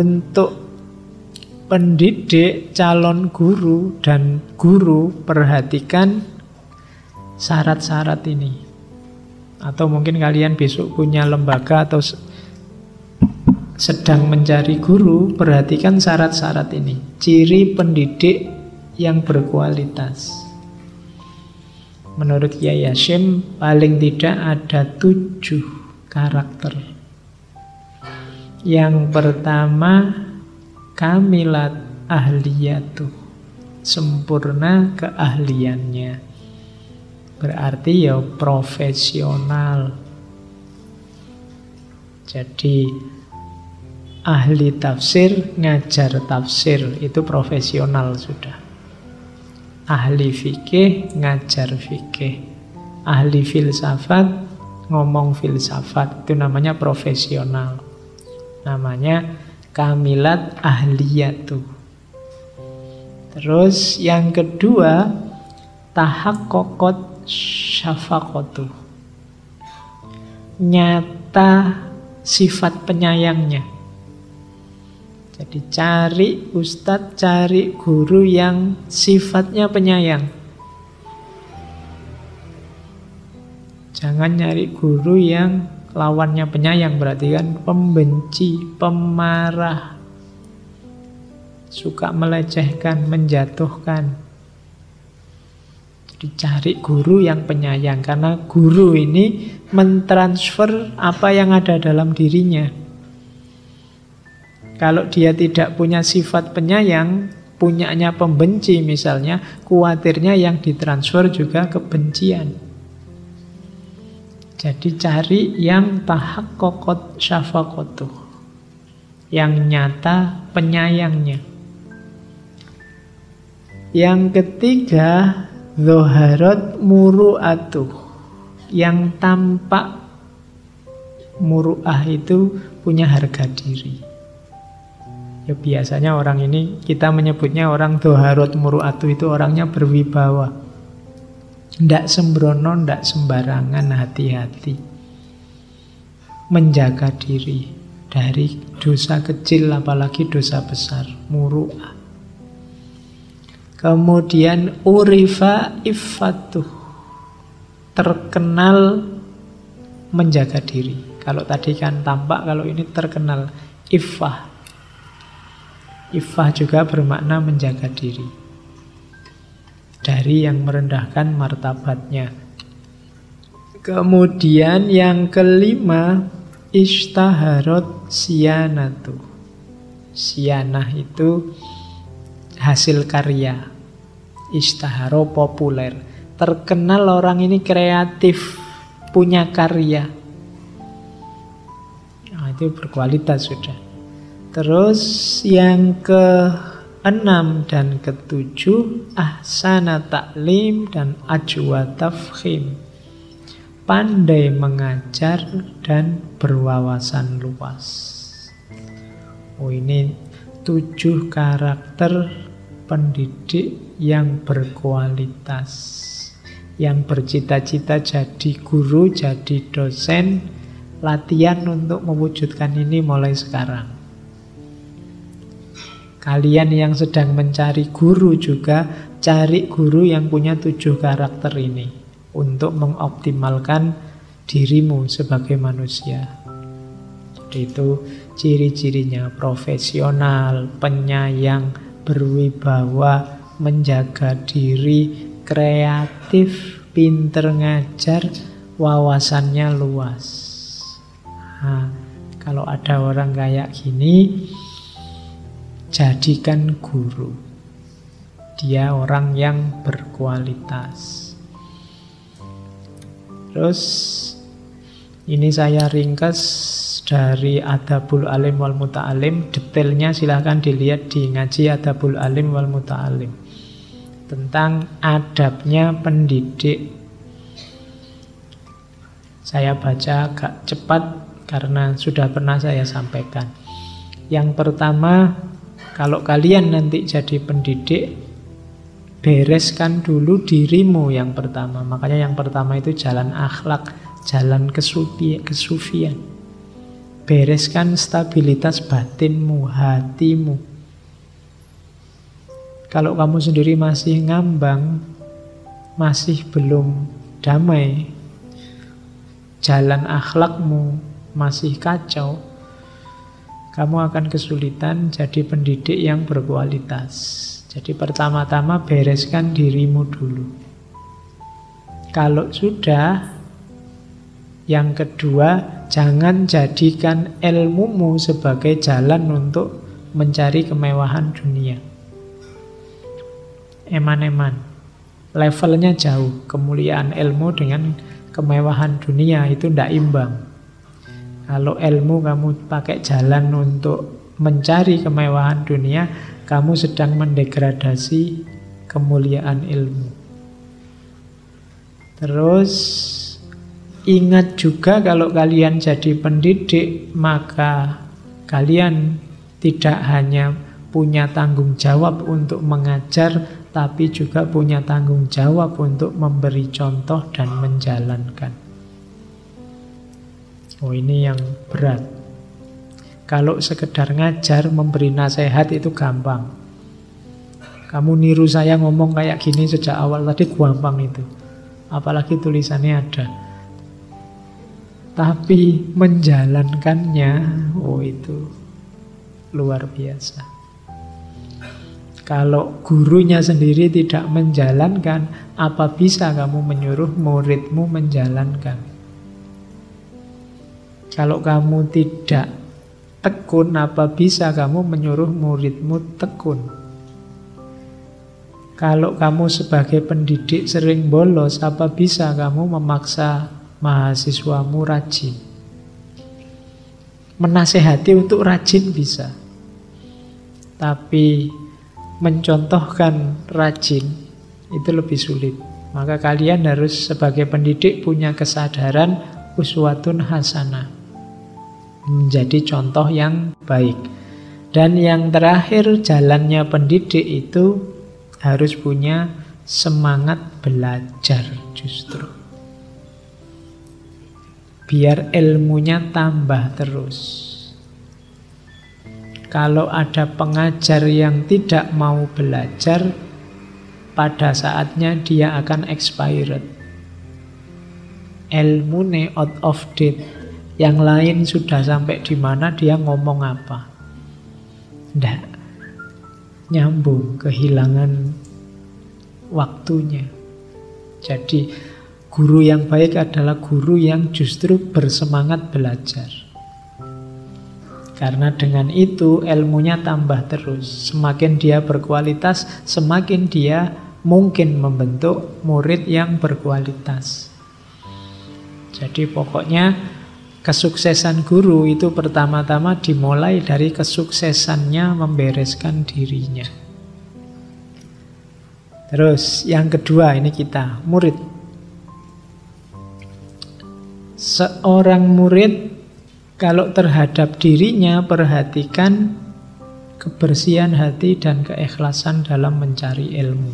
Untuk pendidik, calon guru, dan guru perhatikan syarat-syarat ini. Atau mungkin kalian besok punya lembaga atau sedang mencari guru, perhatikan syarat-syarat ini. Ciri pendidik yang berkualitas. Menurut Kiai paling tidak ada tujuh karakter. Yang pertama, kamilat ahliyatu. Sempurna keahliannya. Berarti ya profesional. Jadi ahli tafsir ngajar tafsir itu profesional sudah. Ahli fikih ngajar fikih. Ahli filsafat ngomong filsafat itu namanya profesional. Namanya kamilat ahliyatu. Terus yang kedua tahak kokot syafakotu. Nyata sifat penyayangnya. Jadi cari ustadz, cari guru yang sifatnya penyayang. Jangan nyari guru yang lawannya penyayang berarti kan pembenci, pemarah, suka melecehkan, menjatuhkan. Jadi cari guru yang penyayang karena guru ini mentransfer apa yang ada dalam dirinya. Kalau dia tidak punya sifat penyayang, punyanya pembenci misalnya, kuatirnya yang ditransfer juga kebencian. Jadi cari yang tahak kokot syafakotu. Yang nyata penyayangnya. Yang ketiga, Zoharot muru'atuh. Yang tampak muru'ah itu punya harga diri. Ya biasanya orang ini kita menyebutnya orang doharot muru'atu itu orangnya berwibawa. Tidak sembrono, tidak sembarangan, hati-hati. Menjaga diri dari dosa kecil apalagi dosa besar, muru'ah. Kemudian urifa ifatuh. Terkenal menjaga diri. Kalau tadi kan tampak, kalau ini terkenal ifah Ifah juga bermakna menjaga diri dari yang merendahkan martabatnya. Kemudian yang kelima, istaharot sianatu. Sianah itu hasil karya. Istaharo populer. Terkenal orang ini kreatif, punya karya. Nah, itu berkualitas sudah. Terus yang ke enam dan ketujuh ahsana taklim dan ajwa tafkhim. Pandai mengajar dan berwawasan luas. Oh ini tujuh karakter pendidik yang berkualitas. Yang bercita-cita jadi guru, jadi dosen, latihan untuk mewujudkan ini mulai sekarang. Kalian yang sedang mencari guru juga cari guru yang punya tujuh karakter ini untuk mengoptimalkan dirimu sebagai manusia. Jadi itu ciri-cirinya profesional, penyayang, berwibawa, menjaga diri, kreatif, pinter ngajar, wawasannya luas. Nah, kalau ada orang kayak gini, jadikan guru. Dia orang yang berkualitas. Terus ini saya ringkas dari Adabul Alim wal Muta'alim. Detailnya silahkan dilihat di ngaji Adabul Alim wal Muta'alim. Tentang adabnya pendidik. Saya baca agak cepat karena sudah pernah saya sampaikan. Yang pertama kalau kalian nanti jadi pendidik, bereskan dulu dirimu yang pertama. Makanya yang pertama itu jalan akhlak, jalan kesufi, kesufian. bereskan stabilitas batinmu, hatimu. Kalau kamu sendiri masih ngambang, masih belum damai, jalan akhlakmu masih kacau, kamu akan kesulitan jadi pendidik yang berkualitas. Jadi pertama-tama bereskan dirimu dulu. Kalau sudah, yang kedua, jangan jadikan ilmumu sebagai jalan untuk mencari kemewahan dunia. Eman-eman, levelnya jauh. Kemuliaan ilmu dengan kemewahan dunia itu tidak imbang. Kalau ilmu kamu pakai jalan untuk mencari kemewahan dunia, kamu sedang mendegradasi kemuliaan ilmu. Terus ingat juga kalau kalian jadi pendidik, maka kalian tidak hanya punya tanggung jawab untuk mengajar, tapi juga punya tanggung jawab untuk memberi contoh dan menjalankan. Oh ini yang berat. Kalau sekedar ngajar, memberi nasihat itu gampang. Kamu niru saya ngomong kayak gini sejak awal tadi gampang itu. Apalagi tulisannya ada. Tapi menjalankannya, oh itu luar biasa. Kalau gurunya sendiri tidak menjalankan, apa bisa kamu menyuruh muridmu menjalankan? Kalau kamu tidak tekun, apa bisa kamu menyuruh muridmu tekun? Kalau kamu sebagai pendidik sering bolos, apa bisa kamu memaksa mahasiswamu rajin? Menasehati untuk rajin bisa. Tapi mencontohkan rajin itu lebih sulit. Maka kalian harus sebagai pendidik punya kesadaran uswatun hasanah menjadi contoh yang baik. Dan yang terakhir, jalannya pendidik itu harus punya semangat belajar justru. Biar ilmunya tambah terus. Kalau ada pengajar yang tidak mau belajar, pada saatnya dia akan expired. Ilmu out of date yang lain sudah sampai di mana dia ngomong apa. Tidak nyambung, kehilangan waktunya. Jadi guru yang baik adalah guru yang justru bersemangat belajar. Karena dengan itu ilmunya tambah terus. Semakin dia berkualitas, semakin dia mungkin membentuk murid yang berkualitas. Jadi pokoknya Kesuksesan guru itu pertama-tama dimulai dari kesuksesannya membereskan dirinya. Terus yang kedua ini kita, murid. Seorang murid kalau terhadap dirinya perhatikan kebersihan hati dan keikhlasan dalam mencari ilmu.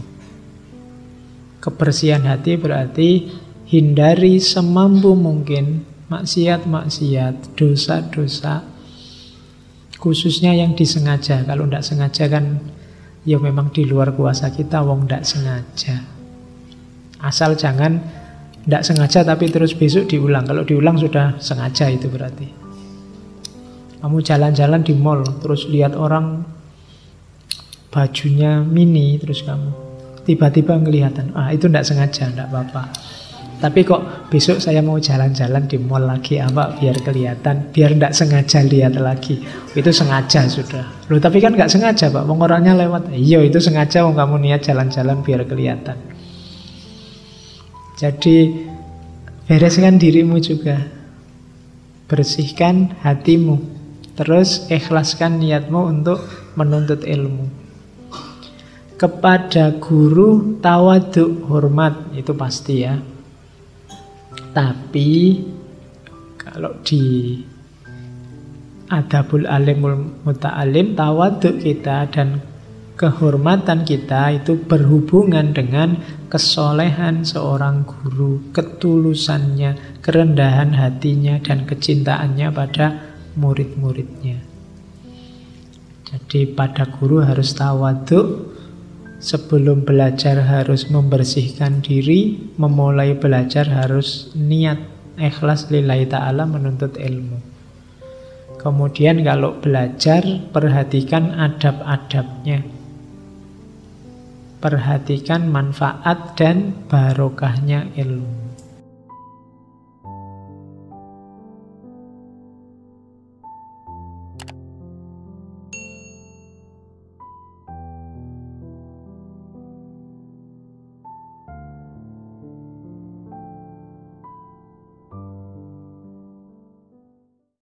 Kebersihan hati berarti hindari semampu mungkin maksiat-maksiat, dosa-dosa, khususnya yang disengaja. Kalau tidak sengaja kan ya memang di luar kuasa kita, wong tidak sengaja. Asal jangan tidak sengaja tapi terus besok diulang. Kalau diulang sudah sengaja itu berarti. Kamu jalan-jalan di mall, terus lihat orang bajunya mini, terus kamu tiba-tiba kelihatan, ah itu tidak sengaja, tidak apa-apa. Tapi kok besok saya mau jalan-jalan di mall lagi apa biar kelihatan, biar tidak sengaja lihat lagi. Itu sengaja sudah. Loh tapi kan nggak sengaja pak, wong orangnya lewat. Iya itu sengaja wong kamu niat jalan-jalan biar kelihatan. Jadi bereskan dirimu juga. Bersihkan hatimu. Terus ikhlaskan niatmu untuk menuntut ilmu. Kepada guru tawaduk hormat itu pasti ya tapi kalau di adabul alimul muta'alim tawaduk kita dan kehormatan kita itu berhubungan dengan kesolehan seorang guru, ketulusannya, kerendahan hatinya dan kecintaannya pada murid-muridnya. Jadi pada guru harus tawaduk, sebelum belajar harus membersihkan diri, memulai belajar harus niat ikhlas lillahi ta'ala menuntut ilmu. Kemudian kalau belajar, perhatikan adab-adabnya. Perhatikan manfaat dan barokahnya ilmu.